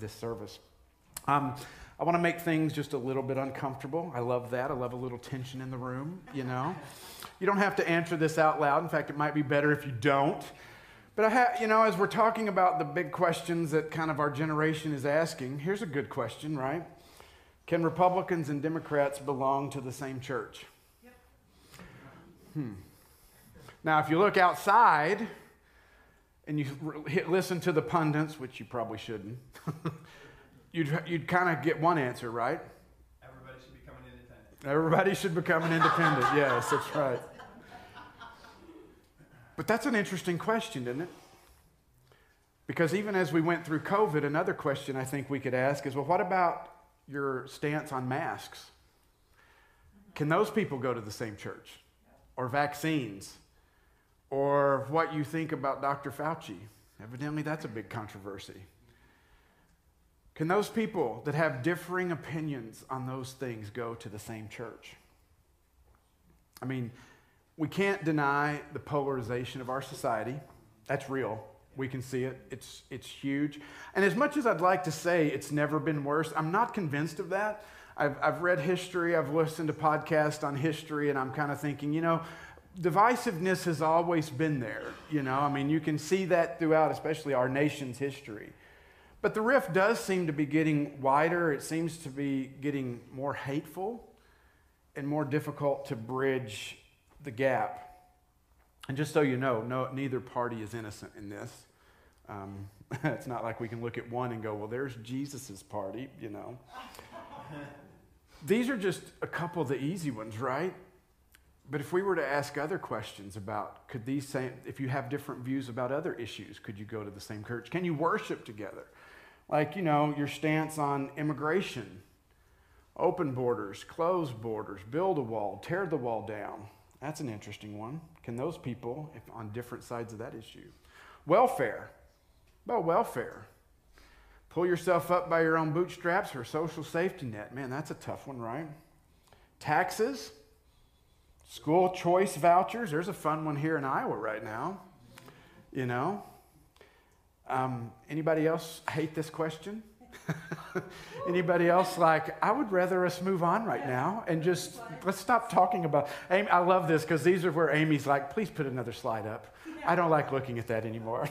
this service. Um, I want to make things just a little bit uncomfortable. I love that. I love a little tension in the room, you know. You don't have to answer this out loud. In fact, it might be better if you don't. But I have, you know, as we're talking about the big questions that kind of our generation is asking, here's a good question, right? Can Republicans and Democrats belong to the same church? Yep. Hmm. Now, if you look outside and you listen to the pundits, which you probably shouldn't, you'd, you'd kind of get one answer, right? Everybody should become an independent. Everybody should become an independent. yes, that's right. But that's an interesting question, isn't it? Because even as we went through COVID, another question I think we could ask is well, what about your stance on masks? Can those people go to the same church? Or vaccines? Or what you think about Dr. Fauci? Evidently, that's a big controversy. Can those people that have differing opinions on those things go to the same church? I mean, we can't deny the polarization of our society. That's real. We can see it. It's, it's huge. And as much as I'd like to say it's never been worse, I'm not convinced of that. I've, I've read history, I've listened to podcasts on history, and I'm kind of thinking, you know, divisiveness has always been there. You know, I mean, you can see that throughout, especially our nation's history. But the rift does seem to be getting wider. It seems to be getting more hateful and more difficult to bridge the gap. And just so you know, no, neither party is innocent in this. Um, it's not like we can look at one and go, well, there's Jesus's party, you know. These are just a couple of the easy ones, right? But if we were to ask other questions about, could these same, if you have different views about other issues, could you go to the same church? Can you worship together? Like, you know, your stance on immigration, open borders, close borders, build a wall, tear the wall down. That's an interesting one. Can those people, if on different sides of that issue? Welfare. About welfare. Pull yourself up by your own bootstraps or social safety net. Man, that's a tough one, right? Taxes. School choice vouchers. There's a fun one here in Iowa right now. You know, um, anybody else hate this question? anybody else like, I would rather us move on right now and just let's stop talking about. Amy, I love this because these are where Amy's like, please put another slide up. I don't like looking at that anymore.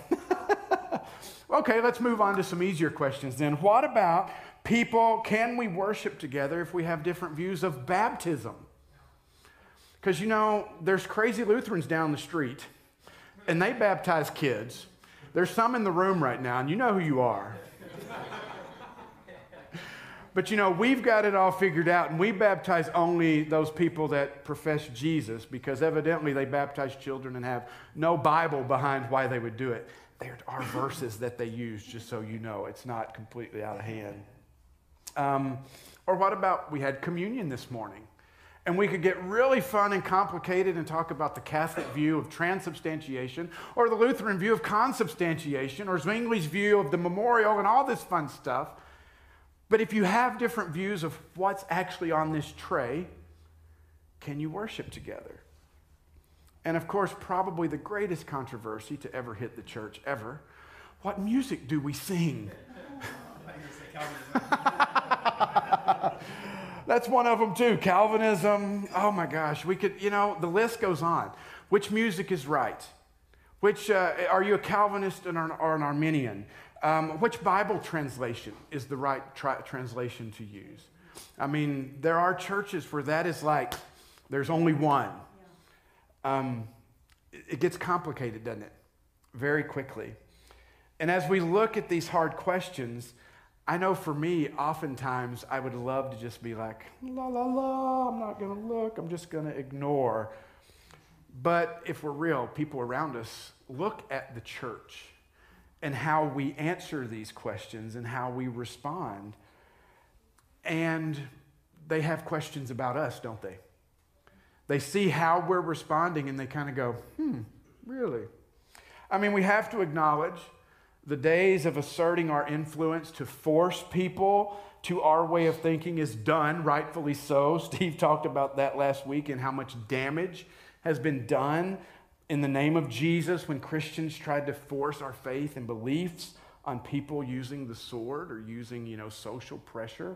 okay, let's move on to some easier questions then. What about people? Can we worship together if we have different views of baptism? Because you know, there's crazy Lutherans down the street and they baptize kids there's some in the room right now, and you know who you are. But you know, we've got it all figured out, and we baptize only those people that profess Jesus because evidently they baptize children and have no Bible behind why they would do it. There are verses that they use, just so you know. It's not completely out of hand. Um, or what about we had communion this morning? And we could get really fun and complicated and talk about the Catholic view of transubstantiation, or the Lutheran view of consubstantiation, or Zwingli's view of the memorial, and all this fun stuff. But if you have different views of what's actually on this tray, can you worship together? And of course, probably the greatest controversy to ever hit the church ever what music do we sing? That's one of them too. Calvinism. Oh my gosh, we could, you know, the list goes on. Which music is right? Which uh, are you a Calvinist or an, or an Arminian? Um, which Bible translation is the right tra- translation to use? I mean, there are churches where that is like there's only one. Um, it gets complicated, doesn't it? Very quickly. And as we look at these hard questions, I know for me, oftentimes I would love to just be like, la la la, I'm not going to look, I'm just going to ignore. But if we're real, people around us look at the church and how we answer these questions and how we respond. And they have questions about us, don't they? They see how we're responding and they kind of go, hmm, really? I mean, we have to acknowledge the days of asserting our influence to force people to our way of thinking is done, rightfully so. Steve talked about that last week and how much damage has been done in the name of Jesus when Christians tried to force our faith and beliefs on people using the sword or using, you know, social pressure.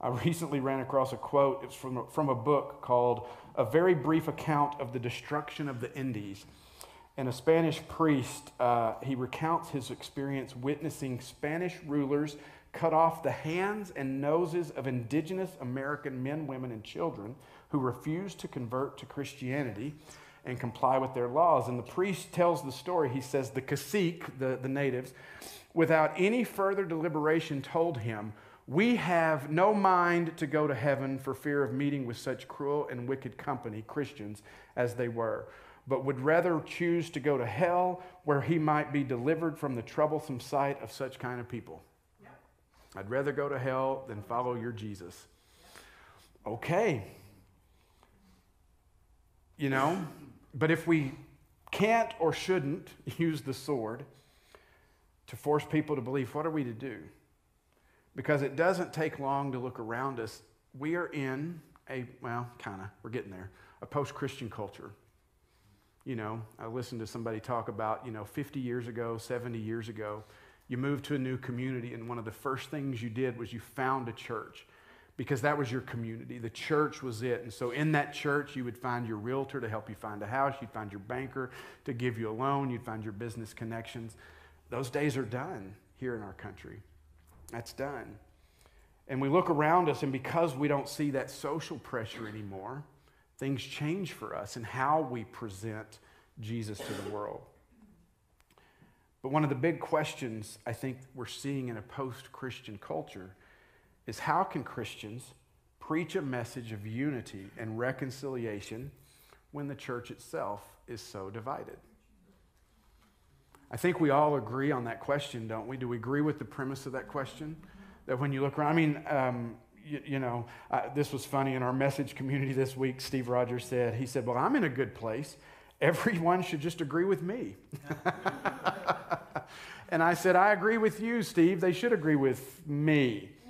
I recently ran across a quote. It's from from a book called A Very Brief Account of the Destruction of the Indies. And a Spanish priest, uh, he recounts his experience witnessing Spanish rulers cut off the hands and noses of indigenous American men, women, and children who refused to convert to Christianity and comply with their laws. And the priest tells the story. He says, The cacique, the, the natives, without any further deliberation, told him, We have no mind to go to heaven for fear of meeting with such cruel and wicked company, Christians, as they were, but would rather choose to go to hell where he might be delivered from the troublesome sight of such kind of people. I'd rather go to hell than follow your Jesus. Okay. You know, but if we can't or shouldn't use the sword to force people to believe, what are we to do? Because it doesn't take long to look around us. We are in a, well, kind of, we're getting there, a post Christian culture. You know, I listened to somebody talk about, you know, 50 years ago, 70 years ago, you moved to a new community, and one of the first things you did was you found a church because that was your community. The church was it. And so in that church, you would find your realtor to help you find a house, you'd find your banker to give you a loan, you'd find your business connections. Those days are done here in our country. That's done. And we look around us, and because we don't see that social pressure anymore, things change for us and how we present Jesus to the world. But one of the big questions I think we're seeing in a post Christian culture is how can Christians preach a message of unity and reconciliation when the church itself is so divided? I think we all agree on that question, don't we? Do we agree with the premise of that question? That when you look around, I mean, um, you, you, know, this was funny in our message community this week. Steve Rogers said, he said, Well, I'm in a good place. Everyone should just agree with me. and I said, I agree with you, Steve. They should agree with me.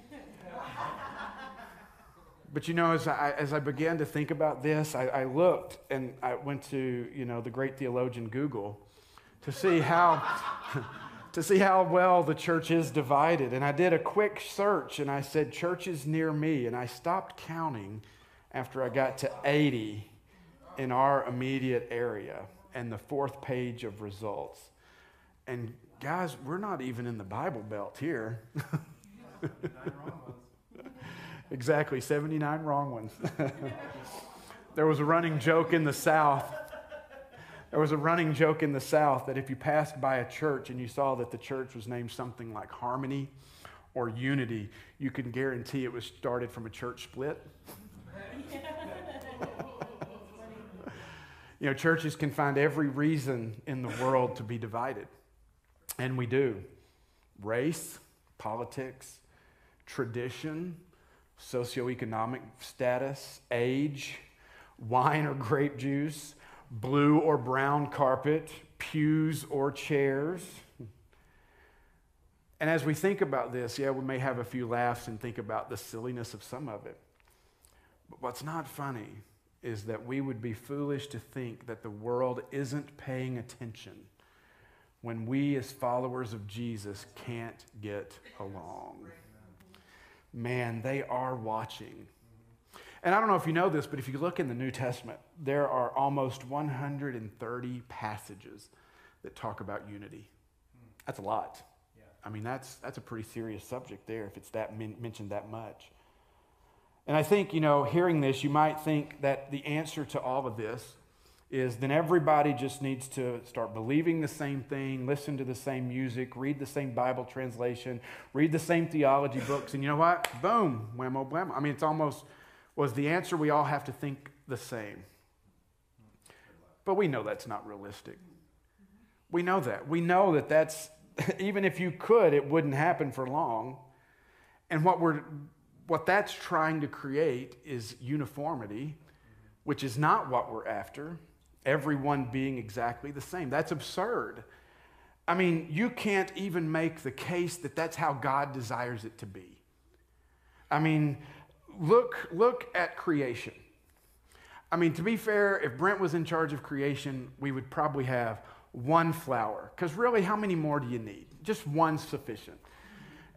But you know, as I, as I began to think about this, I, I looked and I went to, you know, the great theologian Google to see how, to see how well the church is divided. And I did a quick search and I said, churches near me. And I stopped counting after I got to 80 in our immediate area and the fourth page of results. And guys, we're not even in the Bible Belt here. Exactly, 79 wrong ones. there was a running joke in the South. There was a running joke in the South that if you passed by a church and you saw that the church was named something like Harmony or Unity, you can guarantee it was started from a church split. you know, churches can find every reason in the world to be divided, and we do race, politics, tradition, socioeconomic status, age, wine or grape juice, blue or brown carpet, pews or chairs. And as we think about this, yeah, we may have a few laughs and think about the silliness of some of it. But what's not funny is that we would be foolish to think that the world isn't paying attention when we, as followers of Jesus, can't get along man, they are watching. And I don't know if you know this, but if you look in the New Testament, there are almost 130 passages that talk about unity. That's a lot. Yeah. I mean, that's, that's a pretty serious subject there if it's that men- mentioned that much. And I think, you know, hearing this, you might think that the answer to all of this is then everybody just needs to start believing the same thing, listen to the same music, read the same Bible translation, read the same theology books, and you know what? Boom, whammo, blammo. I mean, it's almost was the answer we all have to think the same. But we know that's not realistic. We know that. We know that that's, even if you could, it wouldn't happen for long. And what, we're, what that's trying to create is uniformity, which is not what we're after everyone being exactly the same. That's absurd. I mean, you can't even make the case that that's how God desires it to be. I mean, look, look at creation. I mean, to be fair, if Brent was in charge of creation, we would probably have one flower. Because really, how many more do you need? just one sufficient.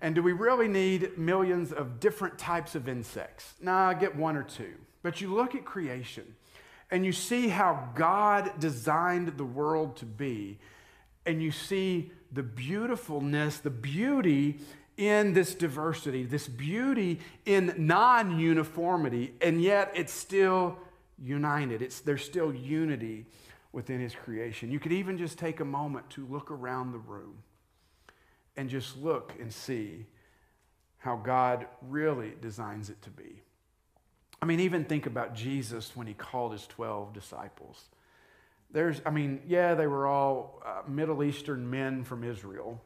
And do we really need millions of different types of insects? Nah, get one or two. But you look at creation and you see how God designed the world to be, and you see the beautifulness, the beauty in this diversity, this beauty in non uniformity, and yet it's still united. It's, there's still unity within His creation. You could even just take a moment to look around the room and just look and see how God really designs it to be. I mean, even think about Jesus when he called his 12 disciples. There's, I mean, yeah, they were all uh, Middle Eastern men from Israel,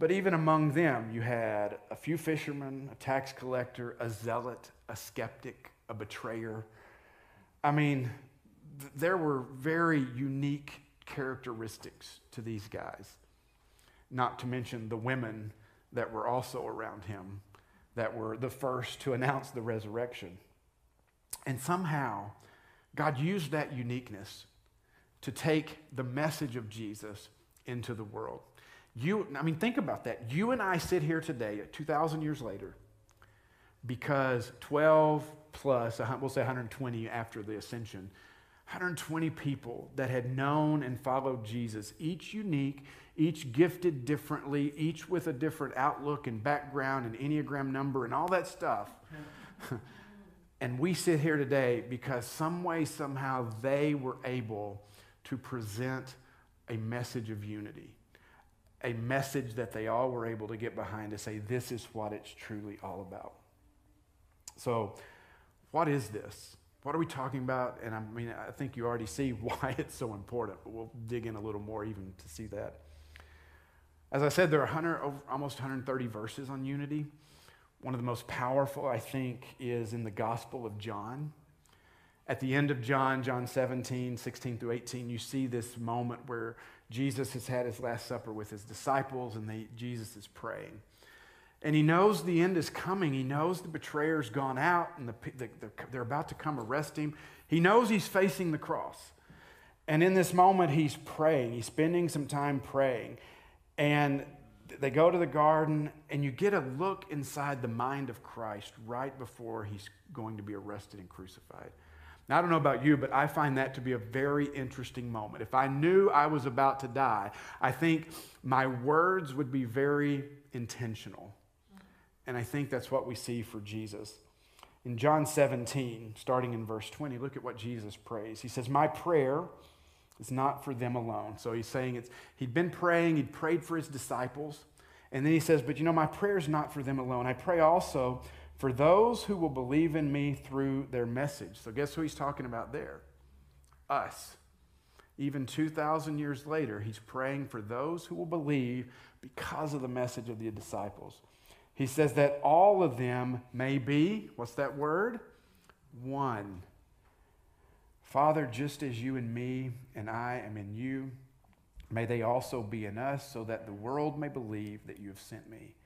but even among them, you had a few fishermen, a tax collector, a zealot, a skeptic, a betrayer. I mean, th- there were very unique characteristics to these guys, not to mention the women that were also around him that were the first to announce the resurrection. And somehow, God used that uniqueness to take the message of Jesus into the world. You, I mean, think about that. You and I sit here today, 2,000 years later, because 12 plus, we'll say 120 after the ascension, 120 people that had known and followed Jesus, each unique, each gifted differently, each with a different outlook and background and Enneagram number and all that stuff. and we sit here today because some way, somehow, they were able to present a message of unity, a message that they all were able to get behind to say, this is what it's truly all about. So, what is this? What are we talking about? And I mean, I think you already see why it's so important, but we'll dig in a little more even to see that. As I said, there are 100, almost 130 verses on unity. One of the most powerful, I think, is in the Gospel of John. At the end of John, John 17, 16 through 18, you see this moment where Jesus has had his Last Supper with his disciples and they, Jesus is praying. And he knows the end is coming. He knows the betrayer's gone out and the, the, they're about to come arrest him. He knows he's facing the cross. And in this moment, he's praying. He's spending some time praying. And they go to the garden, and you get a look inside the mind of Christ right before he's going to be arrested and crucified. Now, I don't know about you, but I find that to be a very interesting moment. If I knew I was about to die, I think my words would be very intentional. And I think that's what we see for Jesus. In John 17, starting in verse 20, look at what Jesus prays. He says, My prayer is not for them alone. So he's saying it's, he'd been praying, he'd prayed for his disciples. And then he says, But you know, my prayer is not for them alone. I pray also for those who will believe in me through their message. So guess who he's talking about there? Us. Even 2,000 years later, he's praying for those who will believe because of the message of the disciples. He says that all of them may be, what's that word? One. Father, just as you and me and I am in you, may they also be in us, so that the world may believe that you have sent me.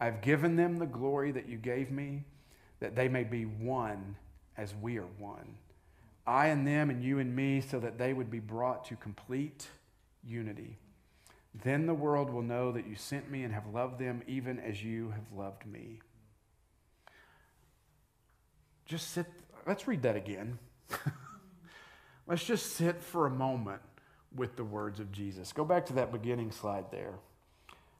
I've given them the glory that you gave me, that they may be one as we are one. I and them, and you and me, so that they would be brought to complete unity. Then the world will know that you sent me and have loved them even as you have loved me. Just sit, let's read that again. Let's just sit for a moment with the words of Jesus. Go back to that beginning slide there.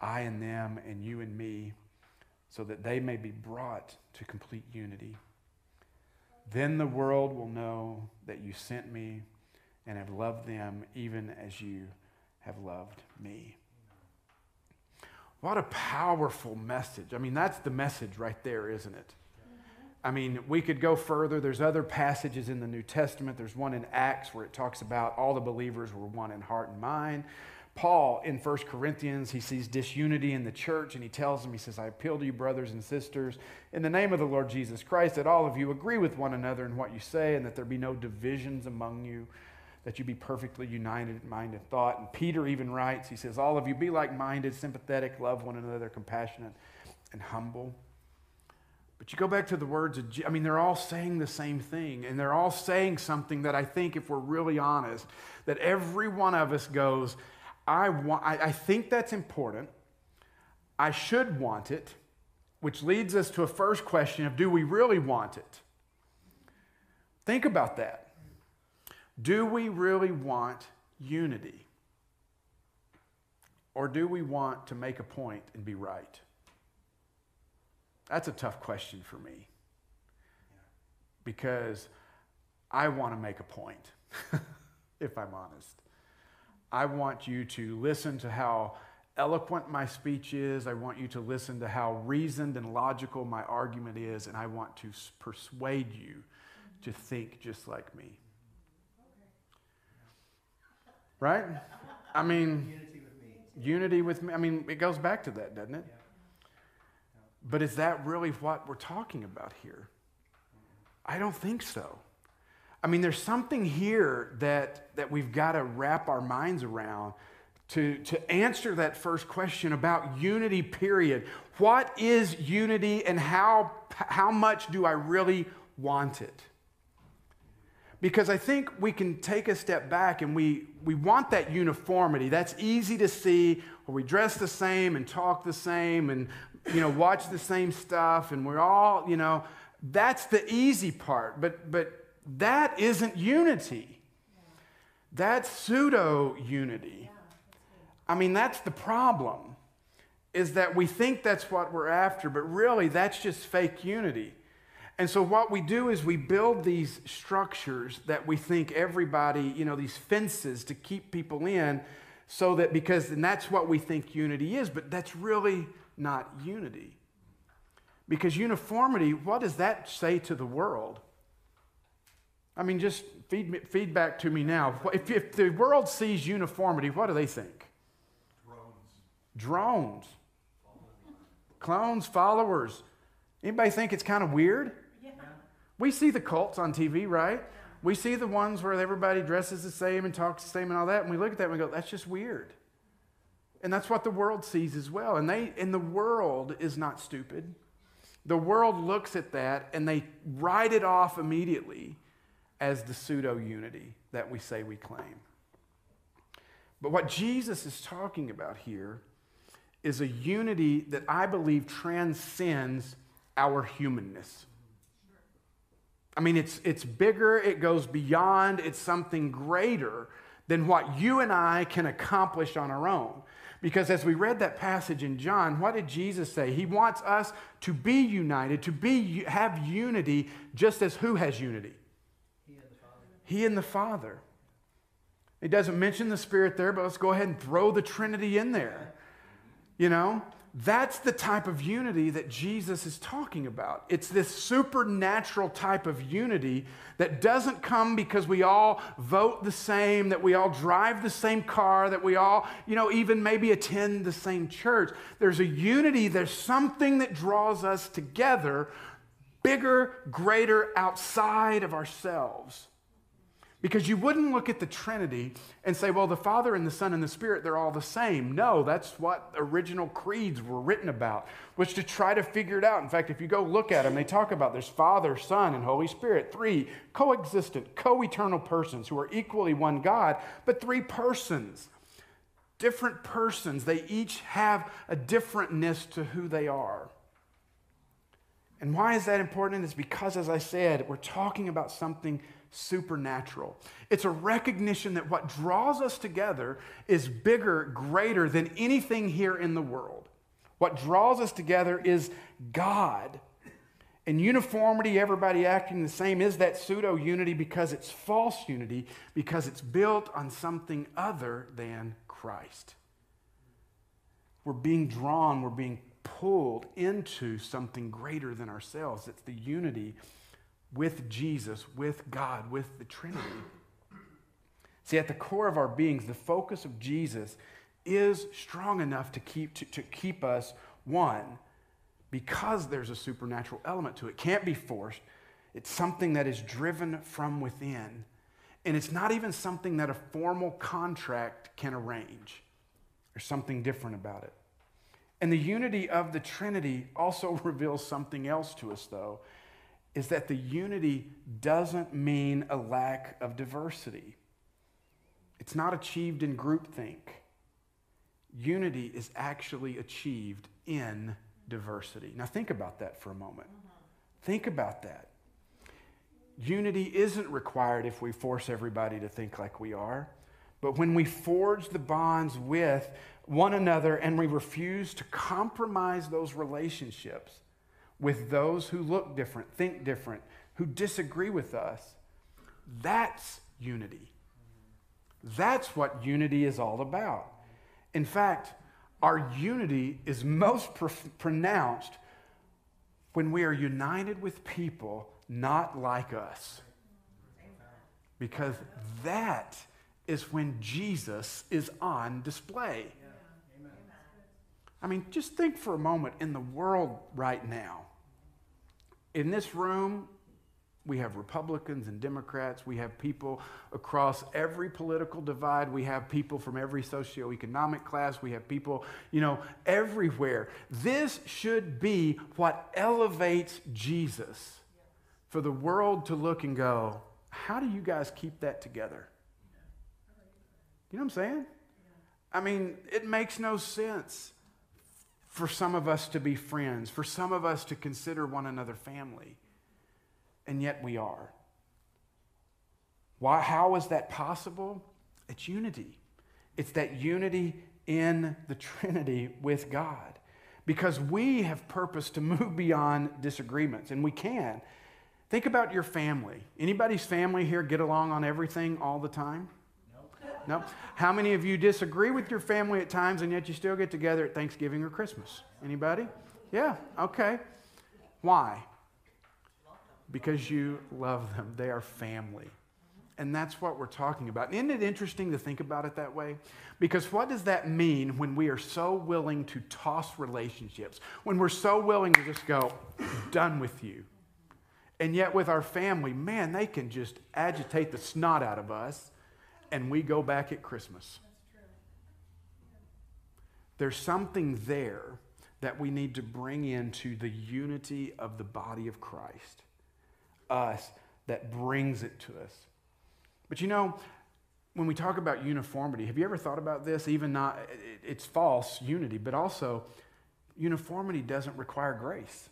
I and them, and you and me, so that they may be brought to complete unity. Then the world will know that you sent me and have loved them even as you have loved me. What a powerful message. I mean, that's the message right there, isn't it? I mean, we could go further. There's other passages in the New Testament. There's one in Acts where it talks about all the believers were one in heart and mind. Paul in 1 Corinthians, he sees disunity in the church and he tells them, he says, I appeal to you, brothers and sisters, in the name of the Lord Jesus Christ, that all of you agree with one another in what you say and that there be no divisions among you, that you be perfectly united in mind and thought. And Peter even writes, he says, All of you be like minded, sympathetic, love one another, compassionate, and humble. But you go back to the words of, I mean, they're all saying the same thing, and they're all saying something that I think, if we're really honest, that every one of us goes, I, want, I, I think that's important. I should want it, which leads us to a first question of do we really want it? Think about that. Do we really want unity? Or do we want to make a point and be right? That's a tough question for me because I want to make a point, if I'm honest. I want you to listen to how eloquent my speech is. I want you to listen to how reasoned and logical my argument is, and I want to persuade you to think just like me. Right? I mean, unity with me. Unity with me. I mean, it goes back to that, doesn't it? But is that really what we're talking about here? I don't think so. I mean, there's something here that, that we've got to wrap our minds around to, to answer that first question about unity, period. What is unity and how, how much do I really want it? Because I think we can take a step back and we, we want that uniformity. That's easy to see, where we dress the same and talk the same and you know, watch the same stuff and we're all, you know, that's the easy part. But, but that isn't unity. That's pseudo unity. I mean, that's the problem, is that we think that's what we're after, but really that's just fake unity. And so what we do is we build these structures that we think everybody, you know, these fences to keep people in so that because, and that's what we think unity is, but that's really not unity. Because uniformity, what does that say to the world? I mean, just feed, me, feed back to me now. If, if the world sees uniformity, what do they think? Drones. Drones. Clones, followers. Anybody think it's kind of weird? Yeah. We see the cults on TV, right? We see the ones where everybody dresses the same and talks the same and all that, and we look at that and we go, that's just weird. And that's what the world sees as well. And, they, and the world is not stupid. The world looks at that and they write it off immediately as the pseudo unity that we say we claim. But what Jesus is talking about here is a unity that I believe transcends our humanness. I mean, it's, it's bigger, it goes beyond, it's something greater than what you and I can accomplish on our own. Because as we read that passage in John, what did Jesus say? He wants us to be united, to be, have unity, just as who has unity? He and the Father. He and the Father. It doesn't mention the Spirit there, but let's go ahead and throw the Trinity in there. You know? That's the type of unity that Jesus is talking about. It's this supernatural type of unity that doesn't come because we all vote the same, that we all drive the same car, that we all, you know, even maybe attend the same church. There's a unity, there's something that draws us together, bigger, greater, outside of ourselves. Because you wouldn't look at the Trinity and say, well, the Father and the Son and the Spirit, they're all the same. No, that's what original creeds were written about, was to try to figure it out. In fact, if you go look at them, they talk about there's Father, Son, and Holy Spirit, three coexistent, co eternal persons who are equally one God, but three persons. Different persons. They each have a differentness to who they are. And why is that important? It's because, as I said, we're talking about something supernatural. It's a recognition that what draws us together is bigger, greater than anything here in the world. What draws us together is God. And uniformity, everybody acting the same, is that pseudo unity because it's false unity, because it's built on something other than Christ. We're being drawn, we're being pulled into something greater than ourselves. It's the unity with Jesus, with God, with the Trinity. See, at the core of our beings, the focus of Jesus is strong enough to keep, to, to keep us one because there's a supernatural element to it. it. Can't be forced. It's something that is driven from within. And it's not even something that a formal contract can arrange. There's something different about it. And the unity of the Trinity also reveals something else to us, though, is that the unity doesn't mean a lack of diversity. It's not achieved in groupthink. Unity is actually achieved in diversity. Now, think about that for a moment. Think about that. Unity isn't required if we force everybody to think like we are. But when we forge the bonds with one another and we refuse to compromise those relationships with those who look different, think different, who disagree with us, that's unity. That's what unity is all about. In fact, our unity is most pr- pronounced when we are united with people not like us. Because that is when Jesus is on display. I mean, just think for a moment in the world right now. In this room, we have Republicans and Democrats. We have people across every political divide. We have people from every socioeconomic class. We have people, you know, everywhere. This should be what elevates Jesus for the world to look and go, how do you guys keep that together? You know what I'm saying? I mean, it makes no sense for some of us to be friends, for some of us to consider one another family and yet we are. Why, how is that possible? It's unity. It's that unity in the Trinity with God. Because we have purpose to move beyond disagreements, and we can. Think about your family. Anybody's family here get along on everything all the time? No. How many of you disagree with your family at times and yet you still get together at Thanksgiving or Christmas? Anybody? Yeah, okay. Why? because you love them. They are family. And that's what we're talking about. Isn't it interesting to think about it that way? Because what does that mean when we are so willing to toss relationships? When we're so willing to just go, done with you. And yet, with our family, man, they can just agitate the snot out of us, and we go back at Christmas. There's something there that we need to bring into the unity of the body of Christ us that brings it to us. But you know, when we talk about uniformity, have you ever thought about this? Even not, it's false unity, but also uniformity doesn't require grace.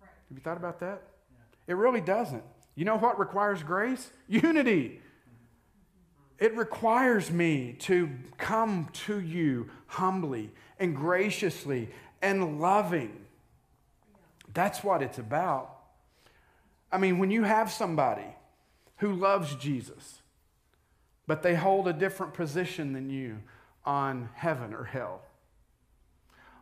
Right. Have you thought about that? Yeah. It really doesn't. You know what requires grace? Unity. It requires me to come to you humbly and graciously and loving. That's what it's about. I mean, when you have somebody who loves Jesus, but they hold a different position than you on heaven or hell,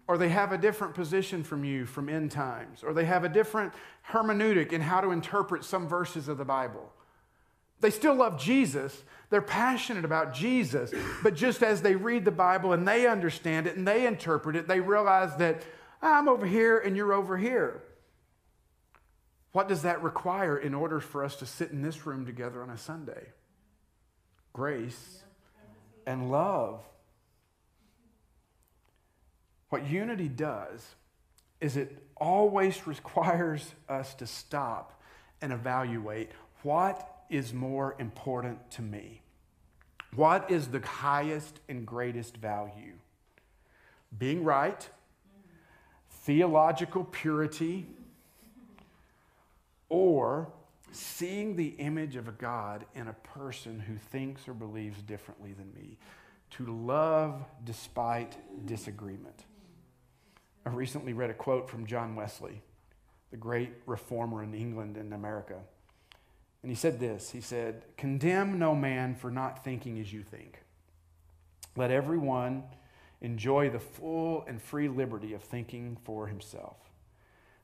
or they have a different position from you from end times, or they have a different hermeneutic in how to interpret some verses of the Bible. They still love Jesus. They're passionate about Jesus. But just as they read the Bible and they understand it and they interpret it, they realize that ah, I'm over here and you're over here. What does that require in order for us to sit in this room together on a Sunday? Grace and love. What unity does is it always requires us to stop and evaluate what is more important to me? What is the highest and greatest value? Being right, theological purity, or seeing the image of a God in a person who thinks or believes differently than me, to love despite disagreement. I recently read a quote from John Wesley, the great reformer in England and America. And he said this He said, Condemn no man for not thinking as you think. Let everyone enjoy the full and free liberty of thinking for himself.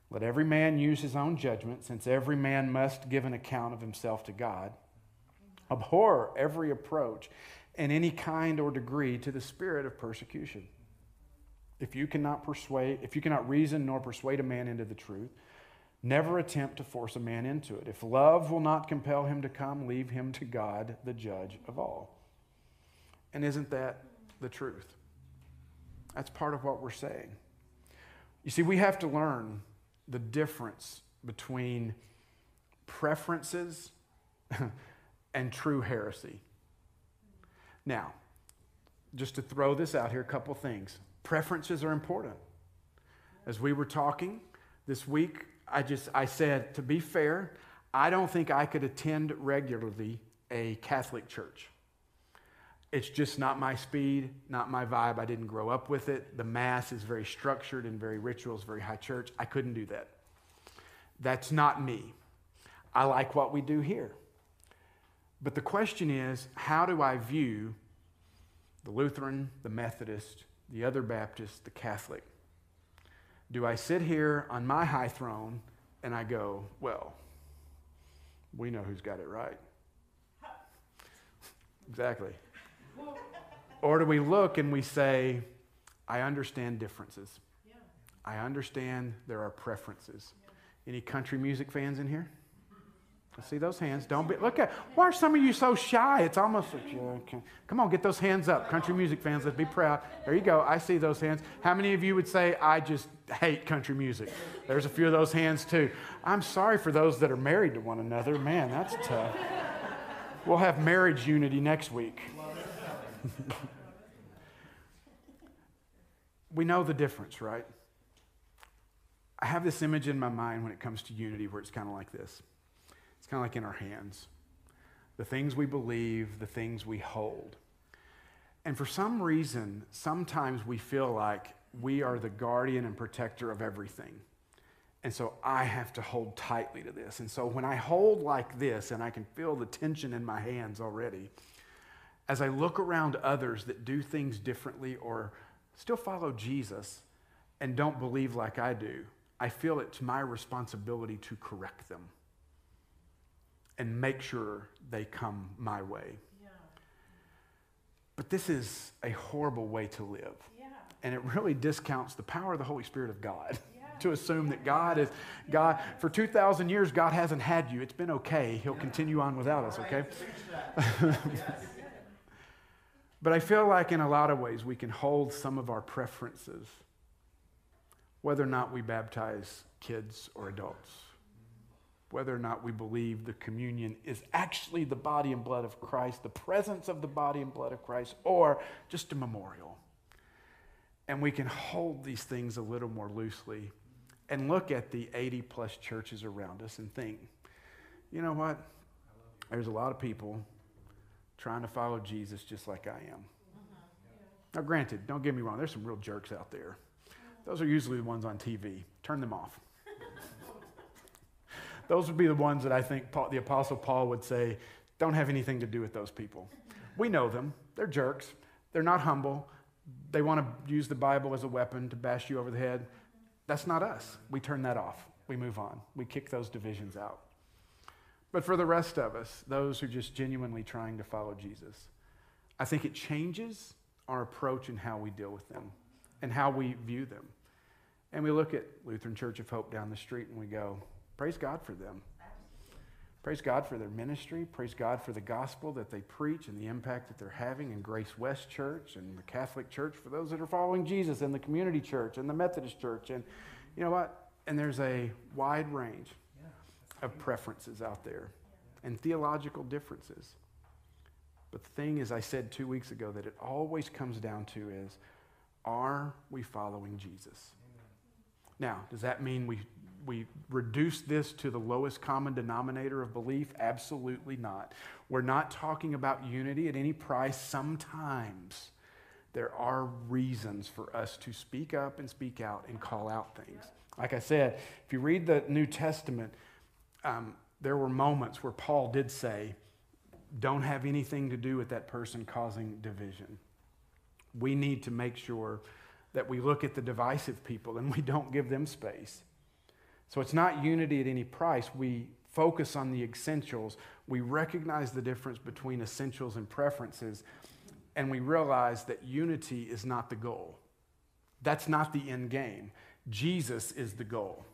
Let every man use his own judgment, since every man must give an account of himself to God. Abhor every approach in any kind or degree to the spirit of persecution. If you cannot persuade, if you cannot reason nor persuade a man into the truth, never attempt to force a man into it. If love will not compel him to come, leave him to God, the judge of all. And isn't that the truth? That's part of what we're saying. You see, we have to learn the difference between preferences and true heresy. Now, just to throw this out here, a couple things. Preferences are important. As we were talking this week, I just I said to be fair, I don't think I could attend regularly a Catholic church. It's just not my speed, not my vibe. I didn't grow up with it. The Mass is very structured and very rituals, very high church. I couldn't do that. That's not me. I like what we do here. But the question is how do I view the Lutheran, the Methodist, the other Baptist, the Catholic? Do I sit here on my high throne and I go, well, we know who's got it right? exactly. Or do we look and we say, I understand differences. Yeah. I understand there are preferences. Yeah. Any country music fans in here? I see those hands. Don't be, look at, why are some of you so shy? It's almost like, okay. come on, get those hands up. Country music fans, let's be proud. There you go. I see those hands. How many of you would say, I just hate country music? There's a few of those hands too. I'm sorry for those that are married to one another. Man, that's tough. We'll have marriage unity next week. we know the difference, right? I have this image in my mind when it comes to unity where it's kind of like this it's kind of like in our hands the things we believe, the things we hold. And for some reason, sometimes we feel like we are the guardian and protector of everything. And so I have to hold tightly to this. And so when I hold like this and I can feel the tension in my hands already, as I look around others that do things differently or still follow Jesus and don't believe like I do, I feel it's my responsibility to correct them and make sure they come my way. Yeah. But this is a horrible way to live. Yeah. And it really discounts the power of the Holy Spirit of God. To assume that God is God for 2000 years God hasn't had you. It's been okay. He'll continue on without us, okay? But I feel like in a lot of ways we can hold some of our preferences, whether or not we baptize kids or adults, whether or not we believe the communion is actually the body and blood of Christ, the presence of the body and blood of Christ, or just a memorial. And we can hold these things a little more loosely and look at the 80 plus churches around us and think, you know what? There's a lot of people trying to follow Jesus just like I am. Now, granted, don't get me wrong, there's some real jerks out there. Those are usually the ones on TV. Turn them off. Those would be the ones that I think Paul, the Apostle Paul would say, don't have anything to do with those people. We know them. They're jerks. They're not humble. They want to use the Bible as a weapon to bash you over the head. That's not us. We turn that off. We move on. We kick those divisions out. But for the rest of us, those who are just genuinely trying to follow Jesus, I think it changes our approach and how we deal with them and how we view them. And we look at Lutheran Church of Hope down the street and we go, praise God for them. Praise God for their ministry. Praise God for the gospel that they preach and the impact that they're having in Grace West Church and the Catholic Church for those that are following Jesus and the community church and the Methodist Church. And you know what? And there's a wide range of preferences out there and theological differences. But the thing, as I said two weeks ago, that it always comes down to is are we following Jesus? Now, does that mean we, we reduce this to the lowest common denominator of belief? Absolutely not. We're not talking about unity at any price. Sometimes there are reasons for us to speak up and speak out and call out things. Like I said, if you read the New Testament, um, there were moments where Paul did say, don't have anything to do with that person causing division. We need to make sure that we look at the divisive people and we don't give them space. So it's not unity at any price. We focus on the essentials. We recognize the difference between essentials and preferences. and we realize that unity is not the goal. That's not the end game. Jesus is the goal.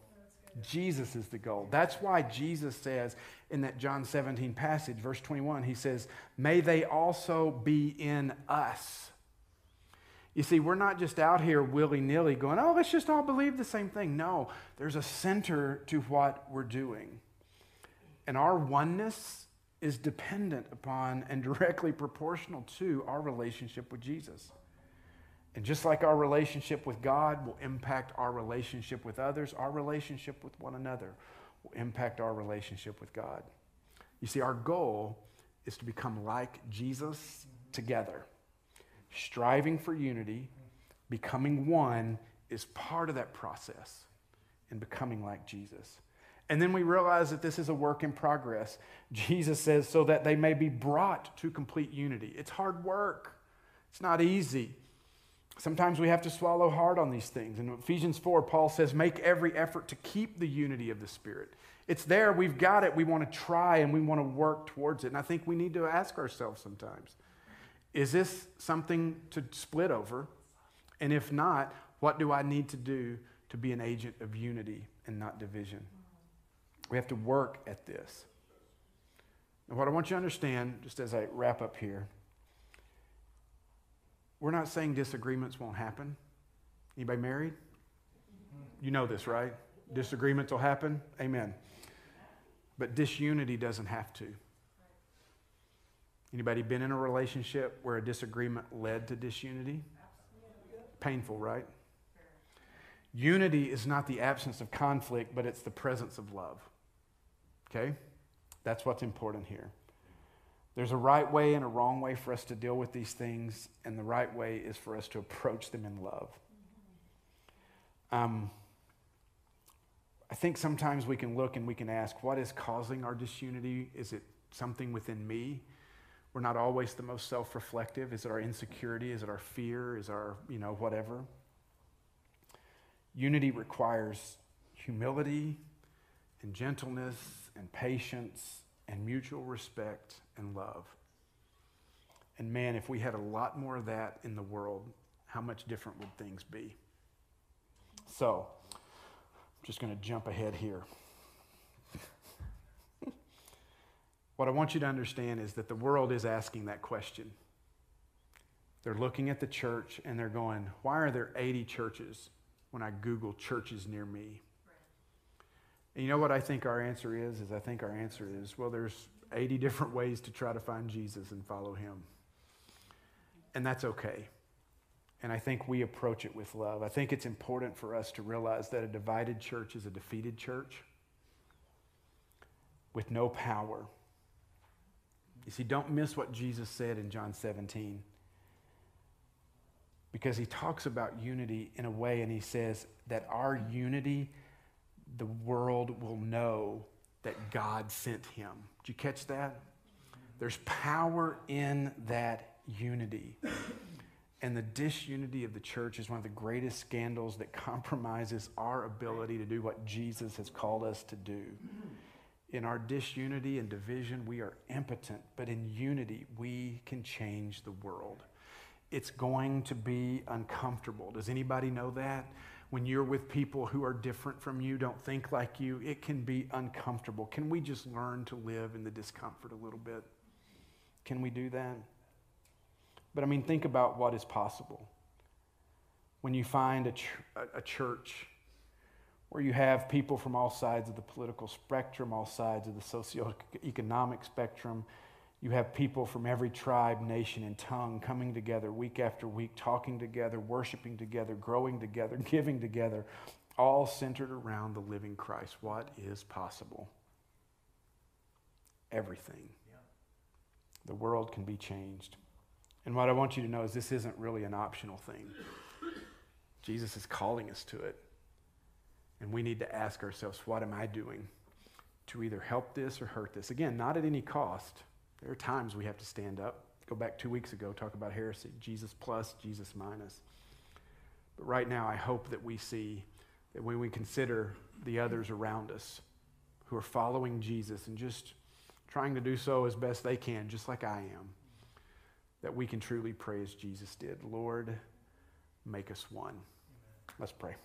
Jesus is the goal. That's why Jesus says in that John 17 passage, verse 21, he says, May they also be in us. You see, we're not just out here willy nilly going, oh, let's just all believe the same thing. No, there's a center to what we're doing. And our oneness is dependent upon and directly proportional to our relationship with Jesus. And just like our relationship with God will impact our relationship with others, our relationship with one another will impact our relationship with God. You see, our goal is to become like Jesus together. Striving for unity, becoming one, is part of that process in becoming like Jesus. And then we realize that this is a work in progress. Jesus says, so that they may be brought to complete unity. It's hard work, it's not easy. Sometimes we have to swallow hard on these things. In Ephesians 4, Paul says, Make every effort to keep the unity of the Spirit. It's there, we've got it, we want to try and we want to work towards it. And I think we need to ask ourselves sometimes is this something to split over? And if not, what do I need to do to be an agent of unity and not division? We have to work at this. And what I want you to understand, just as I wrap up here, we're not saying disagreements won't happen. Anybody married? You know this, right? Disagreements will happen. Amen. But disunity doesn't have to. Anybody been in a relationship where a disagreement led to disunity? Painful, right? Unity is not the absence of conflict, but it's the presence of love. Okay? That's what's important here. There's a right way and a wrong way for us to deal with these things, and the right way is for us to approach them in love. Um, I think sometimes we can look and we can ask, what is causing our disunity? Is it something within me? We're not always the most self reflective. Is it our insecurity? Is it our fear? Is our, you know, whatever? Unity requires humility and gentleness and patience and mutual respect and love. And man, if we had a lot more of that in the world, how much different would things be? So, I'm just going to jump ahead here. What I want you to understand is that the world is asking that question. They're looking at the church and they're going, Why are there 80 churches when I Google churches near me? And you know what I think our answer is? Is I think our answer is, well, there's 80 different ways to try to find Jesus and follow him. And that's okay. And I think we approach it with love. I think it's important for us to realize that a divided church is a defeated church with no power. You see, don't miss what Jesus said in John 17. Because he talks about unity in a way, and he says that our unity, the world will know that God sent him. Did you catch that? There's power in that unity. And the disunity of the church is one of the greatest scandals that compromises our ability to do what Jesus has called us to do. In our disunity and division, we are impotent, but in unity, we can change the world. It's going to be uncomfortable. Does anybody know that? when you're with people who are different from you, don't think like you, it can be uncomfortable. Can we just learn to live in the discomfort a little bit? Can we do that? But I mean, think about what is possible. When you find a, ch- a church where you have people from all sides of the political spectrum, all sides of the socioeconomic spectrum, you have people from every tribe, nation, and tongue coming together week after week, talking together, worshiping together, growing together, giving together, all centered around the living Christ. What is possible? Everything. Yeah. The world can be changed. And what I want you to know is this isn't really an optional thing. Jesus is calling us to it. And we need to ask ourselves, what am I doing to either help this or hurt this? Again, not at any cost there are times we have to stand up. Go back two weeks ago, talk about heresy Jesus plus, Jesus minus. But right now, I hope that we see that when we consider the others around us who are following Jesus and just trying to do so as best they can, just like I am, that we can truly pray as Jesus did. Lord, make us one. Let's pray.